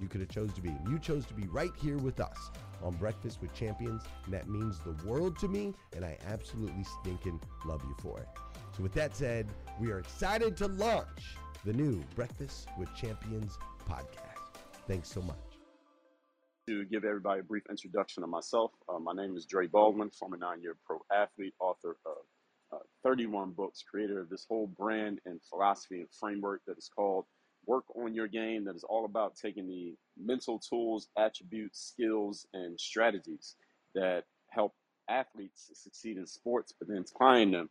you could have chose to be. You chose to be right here with us on Breakfast with Champions, and that means the world to me, and I absolutely stinking love you for it. So with that said, we are excited to launch the new Breakfast with Champions podcast. Thanks so much. To give everybody a brief introduction of myself, uh, my name is Dre Baldwin, former nine-year pro athlete, author of uh, 31 books, creator of this whole brand and philosophy and framework that is called work on your game that is all about taking the mental tools, attributes, skills, and strategies that help athletes succeed in sports, but then applying them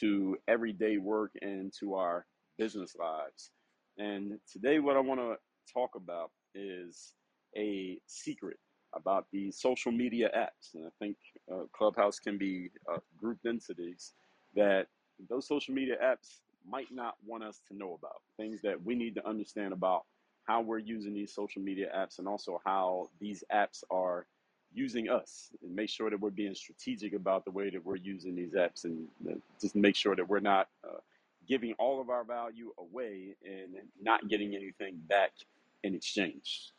to everyday work and to our business lives. And today, what I want to talk about is a secret about these social media apps. And I think uh, Clubhouse can be uh, grouped into these that those social media apps might not want us to know about, things that we need to understand about how we're using these social media apps and also how these apps are using us and make sure that we're being strategic about the way that we're using these apps and uh, just make sure that we're not uh, giving all of our value away and not getting anything back in exchange.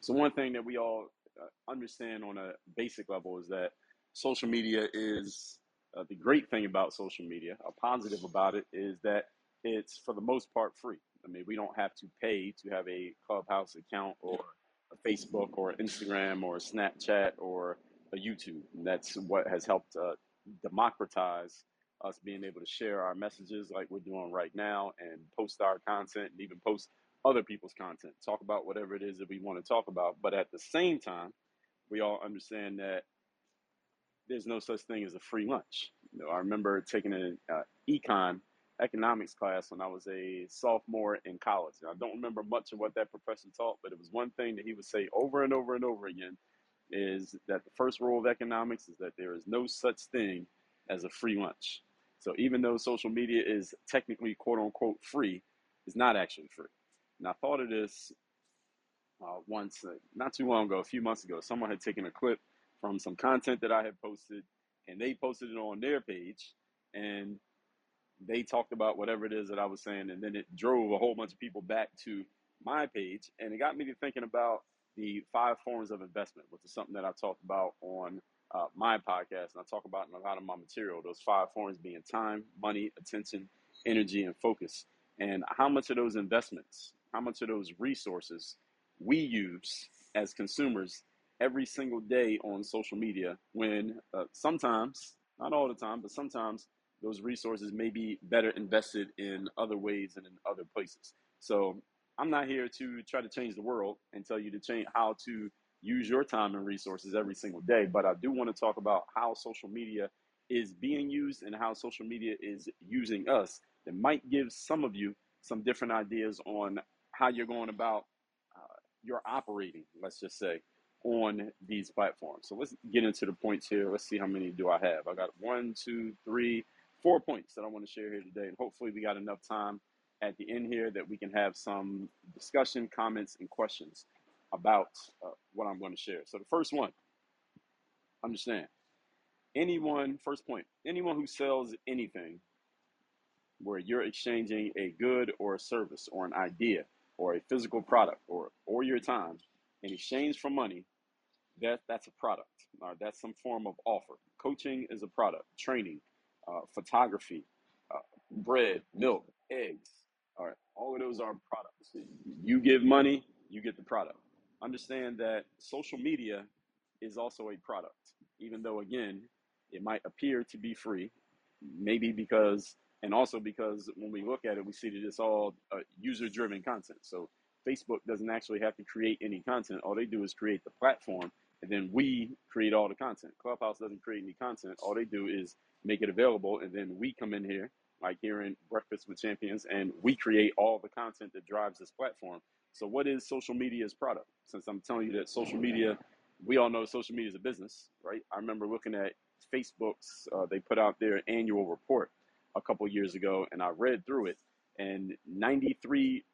So, one thing that we all uh, understand on a basic level is that social media is uh, the great thing about social media, a positive about it, is that it's for the most part free. I mean, we don't have to pay to have a Clubhouse account or a Facebook or Instagram or a Snapchat or a YouTube. And that's what has helped uh, democratize us being able to share our messages like we're doing right now and post our content and even post other people's content, talk about whatever it is that we want to talk about. But at the same time, we all understand that there's no such thing as a free lunch. You know, I remember taking an uh, econ economics class when I was a sophomore in college. I don't remember much of what that professor taught, but it was one thing that he would say over and over and over again is that the first rule of economics is that there is no such thing as a free lunch. So even though social media is technically quote unquote free, it's not actually free. And I thought of this uh, once, uh, not too long ago, a few months ago. Someone had taken a clip from some content that I had posted, and they posted it on their page, and they talked about whatever it is that I was saying, and then it drove a whole bunch of people back to my page, and it got me to thinking about the five forms of investment, which is something that I talked about on uh, my podcast, and I talk about in a lot of my material. Those five forms being time, money, attention, energy, and focus, and how much of those investments, how much of those resources we use as consumers every single day on social media when uh, sometimes, not all the time, but sometimes those resources may be better invested in other ways and in other places. So I'm not here to try to change the world and tell you to change how to use your time and resources every single day, but I do want to talk about how social media is being used and how social media is using us that might give some of you some different ideas on how you're going about uh, your operating, let's just say, on these platforms. So let's get into the points here. Let's see how many do I have. I got one, two, three, four points that I want to share here today. And hopefully we got enough time at the end here that we can have some discussion, comments, and questions about uh, what I'm going to share. So the first one, understand, anyone, first point, anyone who sells anything where you're exchanging a good or a service or an idea or a physical product or, or your time in exchange for money, that, that's a product. Uh, that's some form of offer. Coaching is a product. Training, uh, photography, uh, bread, milk, eggs. All right, all of those are products. You give money, you get the product. Understand that social media is also a product, even though, again, it might appear to be free, maybe because, and also because when we look at it, we see that it's all uh, user driven content. So Facebook doesn't actually have to create any content. All they do is create the platform, and then we create all the content. Clubhouse doesn't create any content. All they do is make it available, and then we come in here, like here in Breakfast with Champions, and we create all the content that drives this platform. So, what is social media's product? Since I'm telling you that social media, we all know social media is a business, right? I remember looking at Facebook's, uh, they put out their annual report a couple years ago, and I read through it, and 93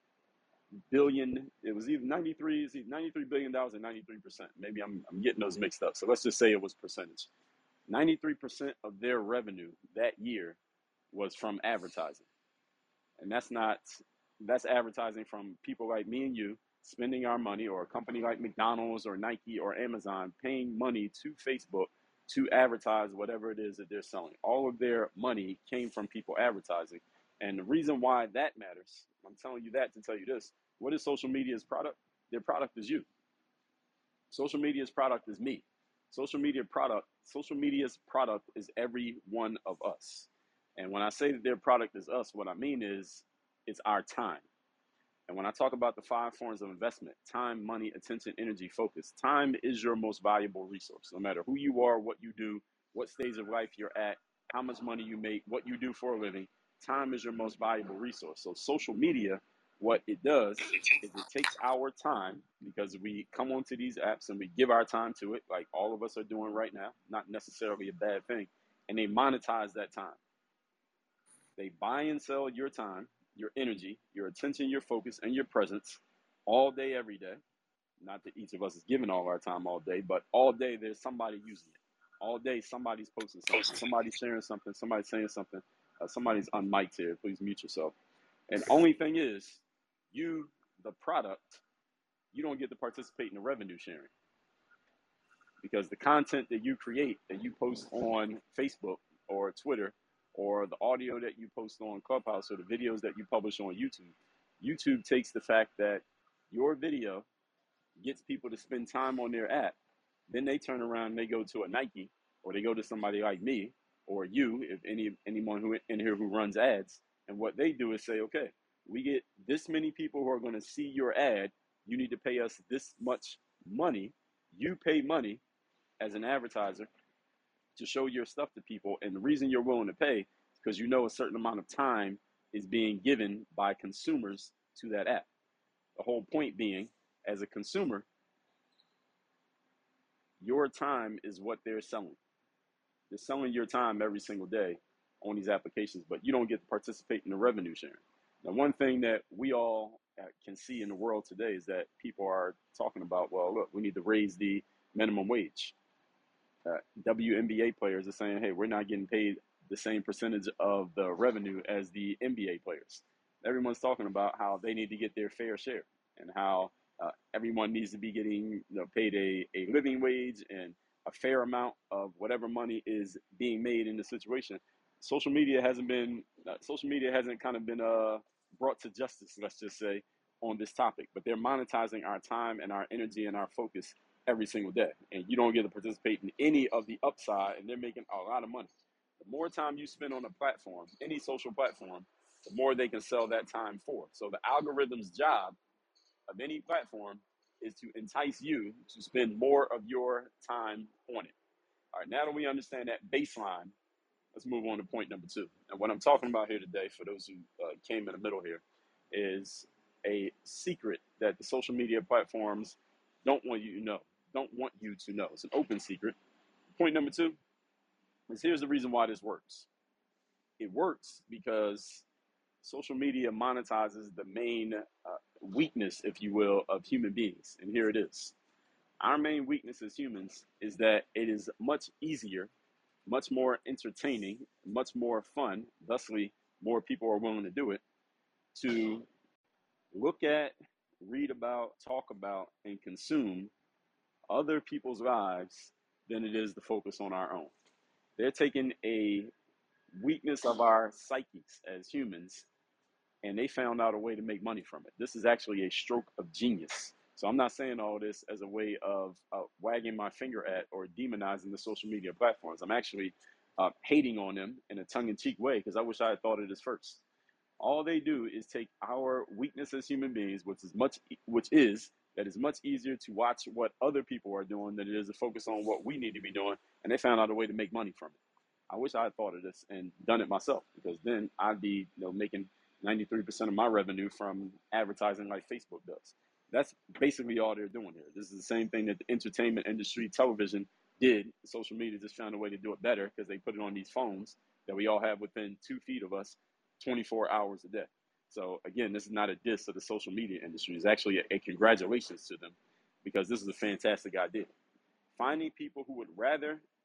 billion, it was either 93, 93 billion dollars and 93 percent. Maybe I'm, I'm getting those mixed up. So let's just say it was percentage. 93% of their revenue that year was from advertising. And that's not, that's advertising from people like me and you spending our money, or a company like McDonald's or Nike or Amazon paying money to Facebook to advertise whatever it is that they're selling. All of their money came from people advertising. And the reason why that matters, I'm telling you that to tell you this what is social media's product? Their product is you. Social media's product is me. Social media product, social media's product is every one of us. And when I say that their product is us, what I mean is it's our time. And when I talk about the five forms of investment time, money, attention, energy, focus time is your most valuable resource. No matter who you are, what you do, what stage of life you're at, how much money you make, what you do for a living, time is your most valuable resource. So, social media what it does is it takes our time because we come onto these apps and we give our time to it, like all of us are doing right now, not necessarily a bad thing, and they monetize that time. They buy and sell your time, your energy, your attention, your focus, and your presence all day, every day. Not that each of us is giving all our time all day, but all day there's somebody using it. All day somebody's posting something, somebody's sharing something, somebody's saying something, uh, somebody's unmiked here. Please mute yourself. And only thing is, you, the product, you don't get to participate in the revenue sharing. Because the content that you create, that you post on Facebook or Twitter, or the audio that you post on Clubhouse or the videos that you publish on YouTube, YouTube takes the fact that your video gets people to spend time on their app. Then they turn around and they go to a Nike or they go to somebody like me or you, if any anyone who in here who runs ads, and what they do is say, okay, we get this many people who are going to see your ad. You need to pay us this much money. You pay money as an advertiser to show your stuff to people, and the reason you're willing to pay is because you know a certain amount of time is being given by consumers to that app. The whole point being, as a consumer, your time is what they're selling. They're selling your time every single day on these applications, but you don't get to participate in the revenue sharing. Now, one thing that we all uh, can see in the world today is that people are talking about, well, look, we need to raise the minimum wage. Uh, WNBA players are saying, hey, we're not getting paid the same percentage of the revenue as the NBA players. Everyone's talking about how they need to get their fair share and how uh, everyone needs to be getting you know, paid a, a living wage and a fair amount of whatever money is being made in the situation. Social media hasn't been uh, social media hasn't kind of been uh, brought to justice, let's just say, on this topic. But they're monetizing our time and our energy and our focus every single day, and you don't get to participate in any of the upside, and they're making a lot of money. The more time you spend on a platform, any social platform, the more they can sell that time for. So the algorithm's job of any platform is to entice you to spend more of your time on it. All right, now that we understand that baseline, let's move on to point number two. And what I'm talking about here today, for those who uh, came in the middle here, is a secret that the social media platforms don't want you to know. Don't want you to know. It's an open secret. Point number two is here's the reason why this works. It works because social media monetizes the main uh, weakness, if you will, of human beings. And here it is. Our main weakness as humans is that it is much easier, much more entertaining, much more fun, thusly, more people are willing to do it, to look at, read about, talk about, and consume other people's lives than it is to focus on our own. They're taking a weakness of our psyches as humans and they found out a way to make money from it. This is actually a stroke of genius. So I'm not saying all this as a way of uh, wagging my finger at or demonizing the social media platforms. I'm actually uh, hating on them in a tongue-in-cheek way because I wish I had thought of this first. All they do is take our weakness as human beings, which is much, which is that it's much easier to watch what other people are doing than it is to focus on what we need to be doing, and they found out a way to make money from it. I wish I had thought of this and done it myself because then I'd be, you know, making 93% of my revenue from advertising like Facebook does. That's basically all they're doing here. This is the same thing that the entertainment industry, television did. Social media just found a way to do it better because they put it on these phones that we all have within two feet of us 24 hours a day. So again, this is not a diss of the social media industry. It's actually a, a congratulations to them because this is a fantastic idea. Finding people who would rather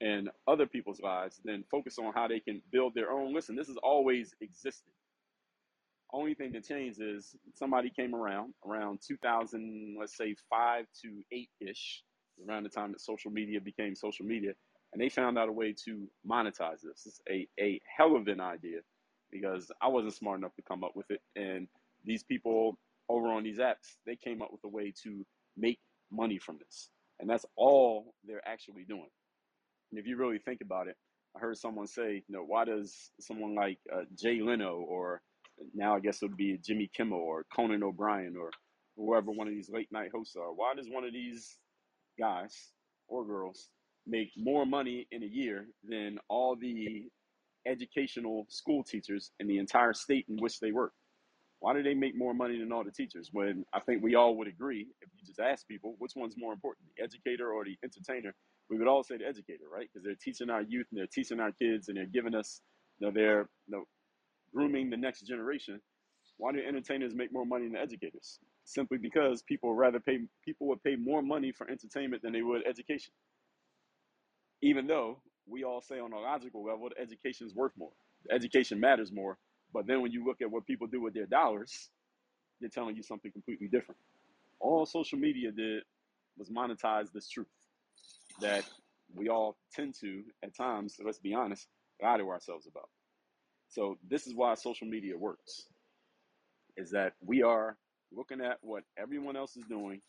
and other people's lives than focus on how they can build their own. Listen, this has always existed. Only thing that changed is somebody came around around 2000, let's say five to eight ish, around the time that social media became social media, and they found out a way to monetize this. It's a, a hell of an idea because I wasn't smart enough to come up with it. And these people over on these apps, they came up with a way to make money from this. And that's all they're actually doing. And if you really think about it, I heard someone say, you know, why does someone like uh, Jay Leno or now I guess it would be Jimmy Kimmel or Conan O'Brien or whoever one of these late night hosts are, why does one of these guys or girls make more money in a year than all the educational school teachers in the entire state in which they work? Why do they make more money than all the teachers? When I think we all would agree, if you just ask people, which one's more important, the educator or the entertainer? We would all say the educator, right? Because they're teaching our youth and they're teaching our kids and they're giving us, you know, they're you know, grooming the next generation. Why do entertainers make more money than educators? Simply because people rather pay people would pay more money for entertainment than they would education. Even though we all say on a logical level, the education is worth more. The education matters more. But then when you look at what people do with their dollars, they're telling you something completely different. All social media did was monetize this truth that we all tend to, at times, let's be honest, lie to ourselves about. So this is why social media works, is that we are looking at what everyone else is doing,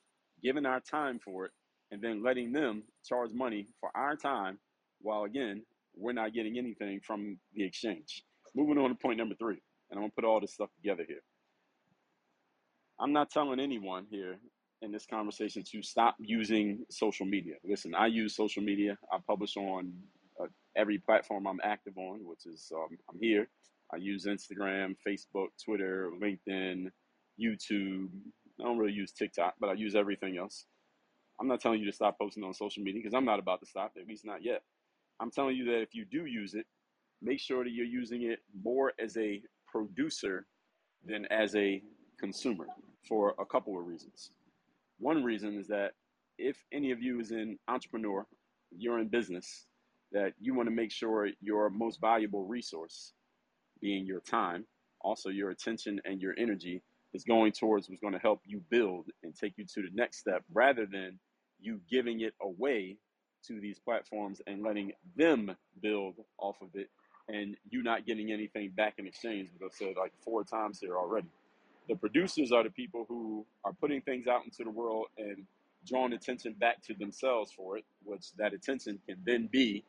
giving our time for it, and then letting them charge money for our time, while again, we're not getting anything from the exchange. Moving on to point number three, and I'm gonna put all this stuff together here. I'm not telling anyone here in this conversation to stop using social media. Listen, I use social media. I publish on uh, every platform I'm active on, which is um, I'm here. I use Instagram, Facebook, Twitter, LinkedIn, YouTube. I don't really use TikTok, but I use everything else. I'm not telling you to stop posting on social media because I'm not about to stop, at least not yet. I'm telling you that if you do use it, make sure that you're using it more as a producer than as a consumer for a couple of reasons. One reason is that if any of you is an entrepreneur, you're in business, that you want to make sure your most valuable resource, being your time, also your attention and your energy, is going towards what's going to help you build and take you to the next step rather than you giving it away to these platforms and letting them build off of it and you not getting anything back in exchange. As I've said like four times here already. The producers are the people who are putting things out into the world and drawing attention back to themselves for it, which that attention can then be,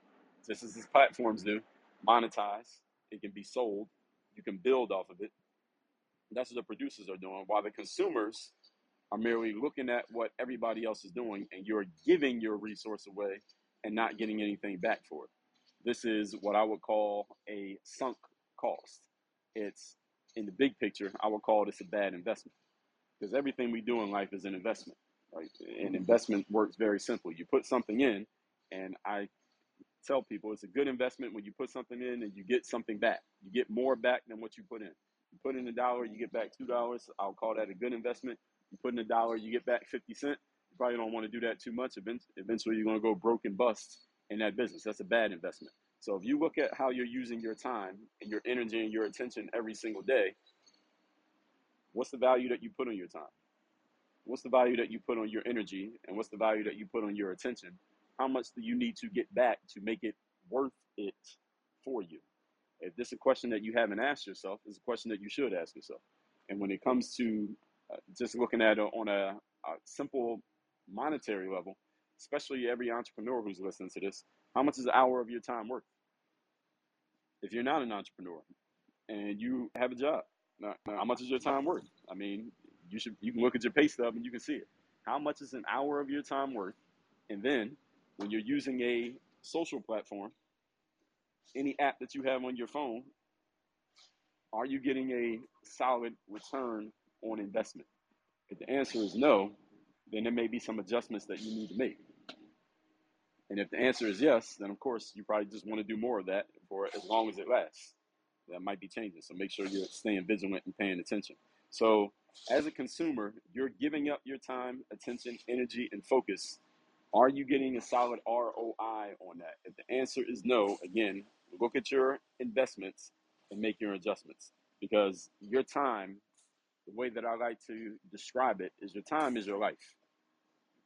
just as these platforms do, monetized. It can be sold. You can build off of it. That's what the producers are doing, while the consumers are merely looking at what everybody else is doing, and you're giving your resource away and not getting anything back for it. This is what I would call a sunk cost. It's in the big picture, I would call this a bad investment because everything we do in life is an investment. Right? An investment works very simple. You put something in, and I tell people it's a good investment when you put something in and you get something back. You get more back than what you put in. You put in a dollar, you get back two dollars. I'll call that a good investment. You put in a dollar, you get back fifty cent. You probably don't want to do that too much. Eventually, you're going to go broke and bust in that business. That's a bad investment. So if you look at how you're using your time and your energy and your attention every single day, what's the value that you put on your time? What's the value that you put on your energy? And what's the value that you put on your attention? How much do you need to get back to make it worth it for you? If this is a question that you haven't asked yourself, it's a question that you should ask yourself. And when it comes to uh, just looking at it on a, a simple monetary level, especially every entrepreneur who's listening to this, how much is an hour of your time worth? If you're not an entrepreneur and you have a job, now, how much is your time worth? I mean, you should you can look at your pay stub and you can see it. How much is an hour of your time worth? And then when you're using a social platform, any app that you have on your phone, are you getting a solid return on investment? If the answer is no, then there may be some adjustments that you need to make. And if the answer is yes, then of course you probably just want to do more of that for as long as it lasts. That might be changing. So make sure you're staying vigilant and paying attention. So as a consumer, you're giving up your time, attention, energy, and focus. Are you getting a solid ROI on that? If the answer is no, again, look at your investments and make your adjustments. Because your time, the way that I like to describe it, is your time is your life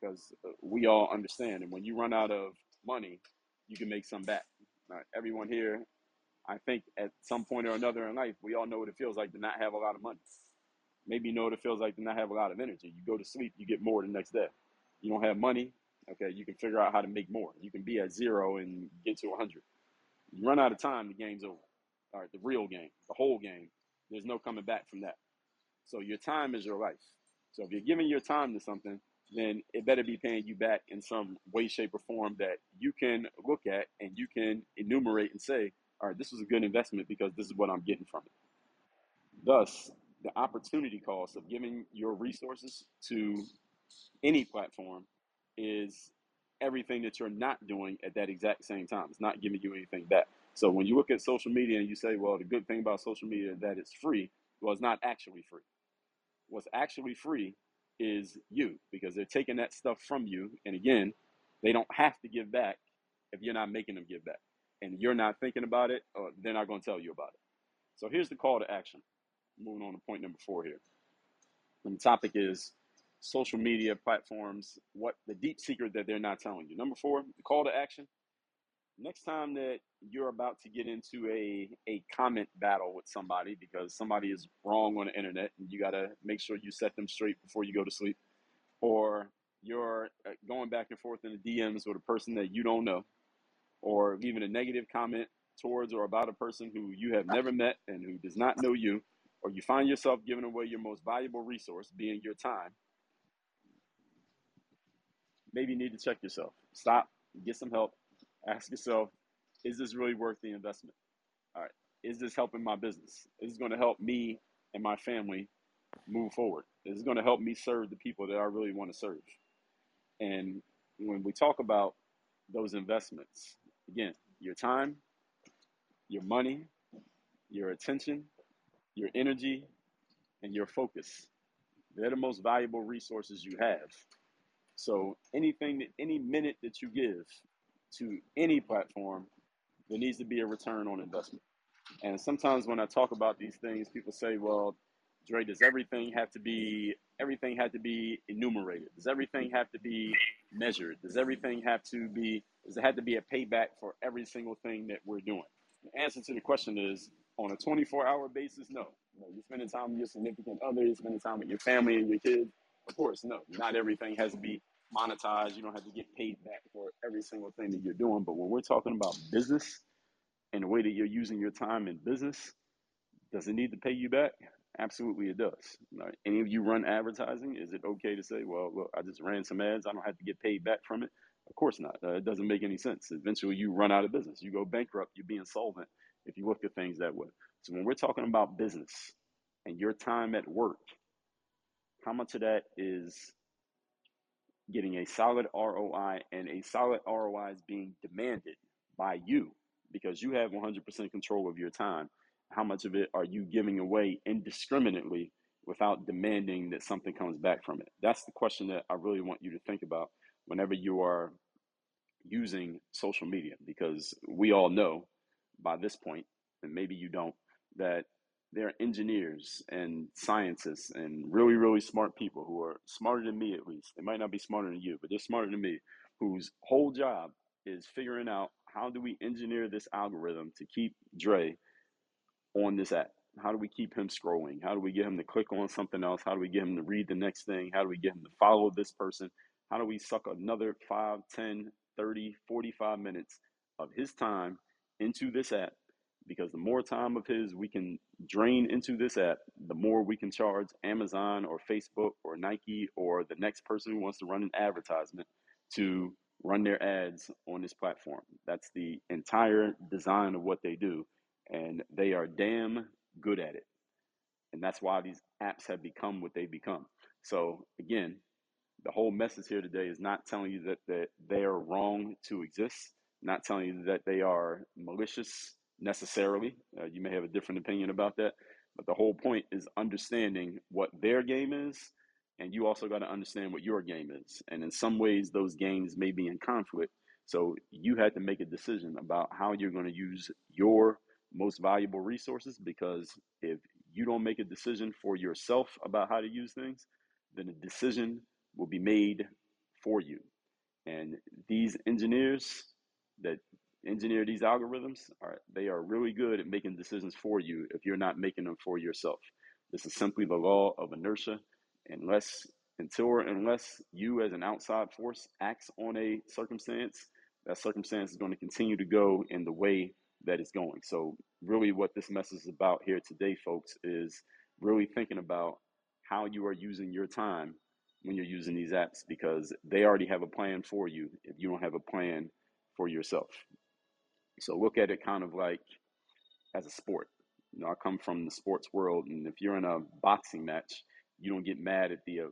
because uh, we all understand. And when you run out of money, you can make some back. Now, everyone here, I think at some point or another in life, we all know what it feels like to not have a lot of money. Maybe you know what it feels like to not have a lot of energy. You go to sleep, you get more the next day. You don't have money, okay, you can figure out how to make more. You can be at zero and get to 100. You run out of time, the game's over. All right, the real game, the whole game, there's no coming back from that. So your time is your life. So if you're giving your time to something, then it better be paying you back in some way, shape, or form that you can look at and you can enumerate and say, all right, this was a good investment because this is what I'm getting from it. Thus, the opportunity cost of giving your resources to any platform is everything that you're not doing at that exact same time. It's not giving you anything back. So when you look at social media and you say, well, the good thing about social media is that it's free, Well, it's not actually free. What's actually free is you because they're taking that stuff from you. And again, they don't have to give back if you're not making them give back. And you're not thinking about it, or they're not going to tell you about it. So here's the call to action. Moving on to point number four here. And the topic is social media platforms, what the deep secret that they're not telling you. Number four, the call to action. Next time that you're about to get into a, a comment battle with somebody because somebody is wrong on the internet and you got to make sure you set them straight before you go to sleep, or you're uh, going back and forth in the DMs with a person that you don't know, or even a negative comment towards or about a person who you have never met and who does not know you, or you find yourself giving away your most valuable resource, being your time, maybe you need to check yourself. Stop, get some help, ask yourself, is this really worth the investment? All right, is this helping my business? Is this going to help me and my family move forward? Is this going to help me serve the people that I really want to serve? And when we talk about those investments, again, your time, your money, your attention, your energy, and your focus. They're the most valuable resources you have. So anything that any minute that you give to any platform, there needs to be a return on investment. And sometimes when I talk about these things, people say, well, Dre, does everything have to be everything have to be enumerated? Does everything have to be measured? Does everything have to be does it have to be a payback for every single thing that we're doing? The answer to the question is on a 24 hour basis, no. You know, you're spending time with your significant other, you're spending time with your family and your kids. Of course, no. Not everything has to be monetized. You don't have to get paid back for every single thing that you're doing. But when we're talking about business and the way that you're using your time in business, does it need to pay you back? Absolutely, it does. Right? Any of you run advertising? Is it okay to say, well, look, I just ran some ads. I don't have to get paid back from it? Of course not. Uh, it doesn't make any sense. Eventually, you run out of business. You go bankrupt. You be insolvent if you look at things that way. So when we're talking about business and your time at work, how much of that is getting a solid ROI and a solid ROI is being demanded by you because you have 100% control of your time how much of it are you giving away indiscriminately without demanding that something comes back from it? That's the question that I really want you to think about whenever you are using social media, because we all know by this point, and maybe you don't, that there are engineers and scientists and really, really smart people who are smarter than me at least. They might not be smarter than you, but they're smarter than me, whose whole job is figuring out how do we engineer this algorithm to keep Dre on this app? How do we keep him scrolling? How do we get him to click on something else? How do we get him to read the next thing? How do we get him to follow this person? How do we suck another 5, 10, 30, 45 minutes of his time into this app? Because the more time of his we can drain into this app, the more we can charge Amazon or Facebook or Nike or the next person who wants to run an advertisement to run their ads on this platform. That's the entire design of what they do and they are damn good at it. And that's why these apps have become what they become. So again, the whole message here today is not telling you that, that they are wrong to exist, not telling you that they are malicious necessarily. Uh, you may have a different opinion about that, but the whole point is understanding what their game is, and you also got to understand what your game is. And in some ways, those games may be in conflict. So you had to make a decision about how you're going to use your most valuable resources because if you don't make a decision for yourself about how to use things, then a decision will be made for you. And these engineers that engineer these algorithms are they are really good at making decisions for you if you're not making them for yourself. This is simply the law of inertia. Unless until or unless you as an outside force acts on a circumstance, that circumstance is going to continue to go in the way that it's going. So, really, what this message is about here today, folks, is really thinking about how you are using your time when you're using these apps because they already have a plan for you if you don't have a plan for yourself. So, look at it kind of like as a sport. You know, I come from the sports world, and if you're in a boxing match, you don't get mad at the uh,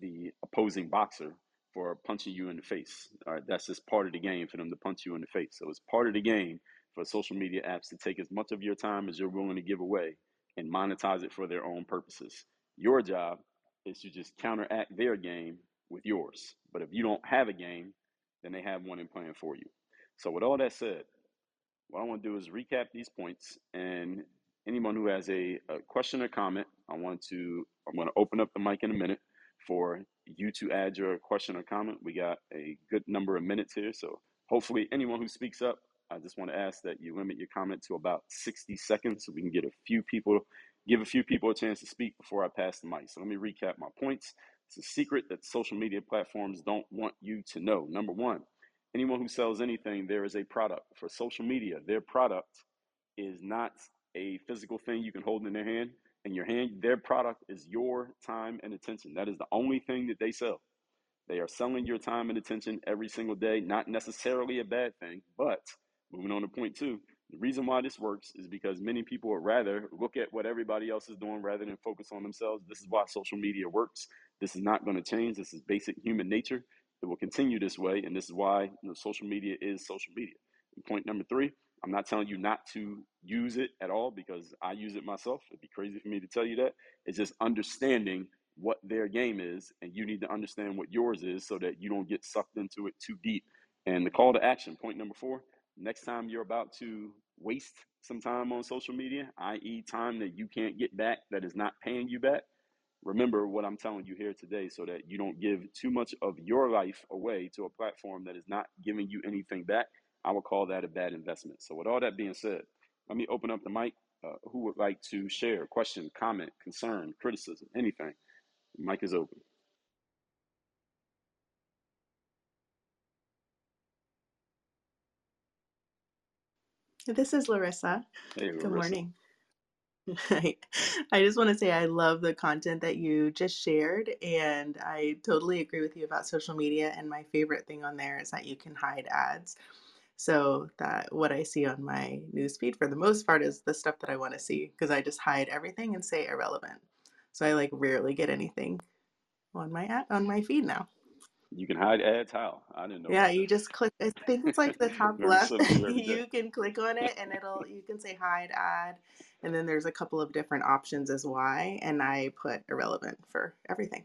the opposing boxer for punching you in the face. All right, that's just part of the game for them to punch you in the face. So it's part of the game for social media apps to take as much of your time as you're willing to give away and monetize it for their own purposes. Your job is to just counteract their game with yours. But if you don't have a game, then they have one in plan for you. So, with all that said, what I want to do is recap these points. And anyone who has a, a question or comment, I want to I'm going to open up the mic in a minute for you to add your question or comment. We got a good number of minutes here, so hopefully anyone who speaks up, I just want to ask that you limit your comment to about 60 seconds so we can get a few people, give a few people a chance to speak before I pass the mic. So let me recap my points. It's a secret that social media platforms don't want you to know. Number one, anyone who sells anything, there is a product. For social media, their product is not a physical thing you can hold in their hand in your hand. Their product is your time and attention. That is the only thing that they sell. They are selling your time and attention every single day. Not necessarily a bad thing, but moving on to point two, the reason why this works is because many people would rather look at what everybody else is doing rather than focus on themselves. This is why social media works. This is not going to change. This is basic human nature. It will continue this way, and this is why you know, social media is social media. And point number three, I'm not telling you not to use it at all because I use it myself. It'd be crazy for me to tell you that. It's just understanding what their game is, and you need to understand what yours is so that you don't get sucked into it too deep. And the call to action, point number four next time you're about to waste some time on social media, i.e., time that you can't get back that is not paying you back, remember what I'm telling you here today so that you don't give too much of your life away to a platform that is not giving you anything back I would call that a bad investment. So, with all that being said, let me open up the mic. Uh, who would like to share, question, comment, concern, criticism, anything? The mic is open. This is Larissa. Hey, Good Larissa. morning. I I just want to say I love the content that you just shared, and I totally agree with you about social media. And my favorite thing on there is that you can hide ads. So that what I see on my newsfeed for the most part is the stuff that I want to see because I just hide everything and say irrelevant. So I like rarely get anything on my ad, on my feed now. You can hide ads. How? I didn't know Yeah, you just click. I think it's like the top left. something new every day. You can click on it and it'll you can say hide ad, and then there's a couple of different options as why, and I put irrelevant for everything,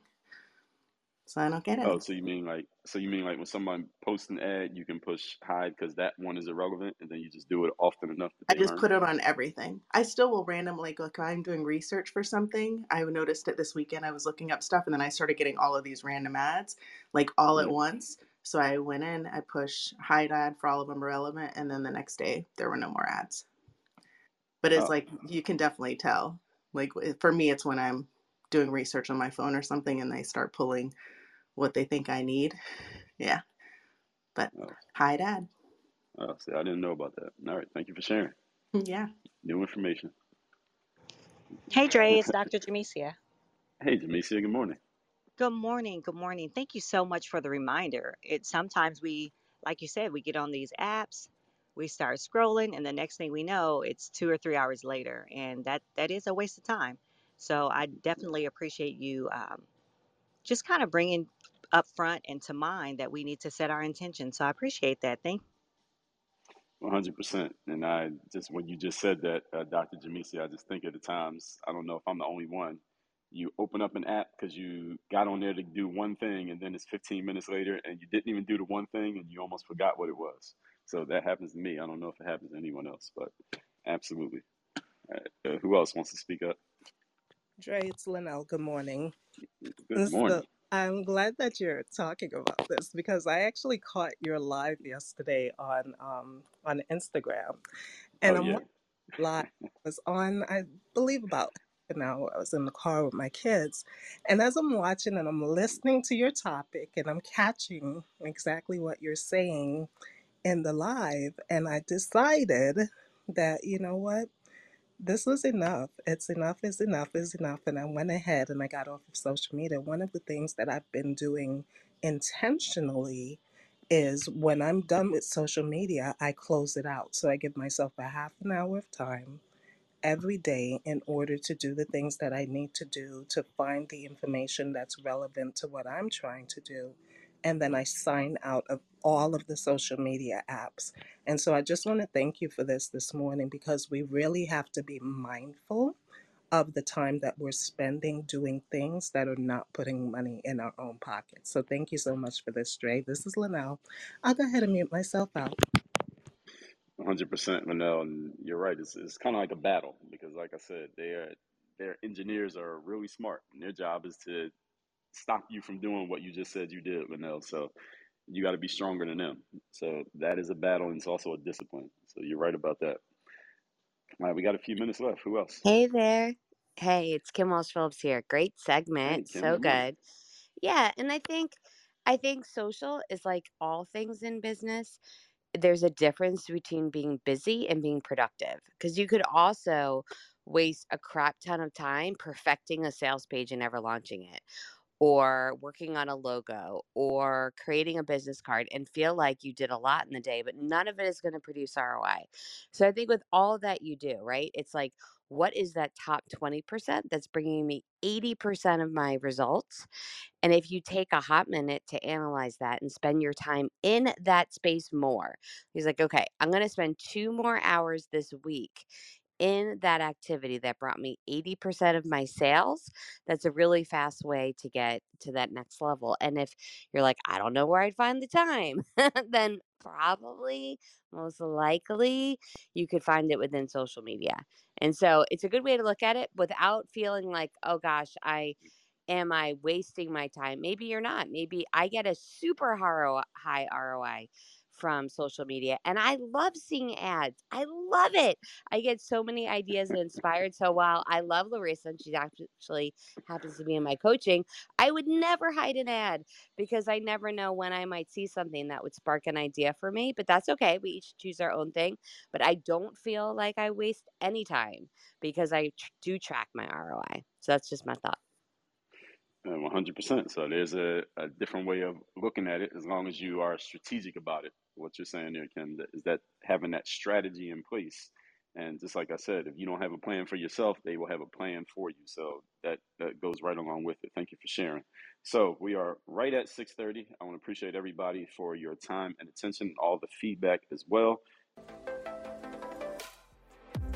so I don't get it. Oh, so you mean like, so you mean like when someone posts an ad, you can push hide because that one is irrelevant, and then you just do it often enough that I just learn? put it on everything. I still will randomly like if I'm doing research for something. I noticed it this weekend. I was looking up stuff and then I started getting all of these random ads like all at mm-hmm. once. So I went in, I push hide ad for all of them irrelevant, and then the next day there were no more ads. But it's Oh, like you can definitely tell. Like for me, it's when I'm doing research on my phone or something and they start pulling what they think I need. Yeah, but oh, hide ad. oh, see, I didn't know about that. All right, thank you for sharing. Mm, yeah. New information. Hey Dre, it's Dr. Jamesia. Hey, Jamesia, good morning. Good morning. Good morning. Thank you so much for the reminder. It sometimes we, like you said, we get on these apps, we start scrolling, and the next thing we know, it's two or three hours later, and that that is a waste of time. So I definitely appreciate you um, just kind of bringing up front and to mind that we need to set our intention. So I appreciate that. Thank. One hundred percent. And I just when you just said that, uh, Dr. Jamesia, I just think of the times. I don't know if I'm the only one. You open up an app because you got on there to do one thing, and then it's 15 minutes later, and you didn't even do the one thing, and you almost forgot what it was. So that happens to me. I don't know if it happens to anyone else, but absolutely. Right. Uh, who else wants to speak up? Dre, it's Linnell. Good morning. Good So morning. I'm glad that you're talking about this because I actually caught your live yesterday on um, on Instagram, and Oh I'm yeah. watching live I was on I believe about an hour. I was in the car with my kids, and as I'm watching and I'm listening to your topic and I'm catching exactly what you're saying in the live, and I decided that you know what this was enough. It's enough is enough is enough. And I went ahead and I got off of social media. One of the things that I've been doing intentionally is when I'm done with social media, I close it out. So I give myself a half an hour of time every day in order to do the things that I need to do to find the information that's relevant to what I'm trying to do. And then I sign out of all of the social media apps. And so I just want to thank you for this this morning because we really have to be mindful of the time that we're spending doing things that are not putting money in our own pockets. So thank you so much for this, Dre. This is Linnell. I'll go ahead and mute myself out. 100% Manel, and you're right. It's, it's kind of like a battle because, like I said, they are, their engineers are really smart, and their job is to stop you from doing what you just said you did, Manel. So you got to be stronger than them. So that is a battle, and it's also a discipline. So you're right about that. All right, we got a few minutes left. Who else? Hey there. Hey, it's Kim Walsh Phillips here. Great Hey, segment. Kim, So good. Yeah, and I think I think social is like all things in business. There's a difference between being busy and being productive because you could also waste a crap ton of time perfecting a sales page and never launching it or working on a logo or creating a business card and feel like you did a lot in the day, but none of it is going to produce ROI. So I think with all that you do, right, it's like, what is that top 20% that's bringing me 80% of my results? And if you take a hot minute to analyze that and spend your time in that space more, he's like, okay, I'm going to spend two more hours this week in that activity that brought me 80% of my sales. That's a really fast way to get to that next level. And if you're like, I don't know where I'd find the time, then probably, most likely, you could find it within social media. And so it's a good way to look at it without feeling like, oh gosh, I am I wasting my time? Maybe you're not. Maybe I get a super high ROI from social media and I love seeing ads. I love it. I get so many ideas and inspired. So while I love Larissa and she actually happens to be in my coaching, I would never hide an ad because I never know when I might see something that would spark an idea for me. But that's okay. We each choose our own thing. But I don't feel like I waste any time because I tr- do track my ROI. So that's just my thought. Uh, One hundred percent. So there's a, a different way of looking at it as long as you are strategic about it. What you're saying there, Ken, is that having that strategy in place. And just like I said, if you don't have a plan for yourself, they will have a plan for you. So that, that goes right along with it. Thank you for sharing. So we are right at 6:30. I want to appreciate everybody for your time and attention, all the feedback as well.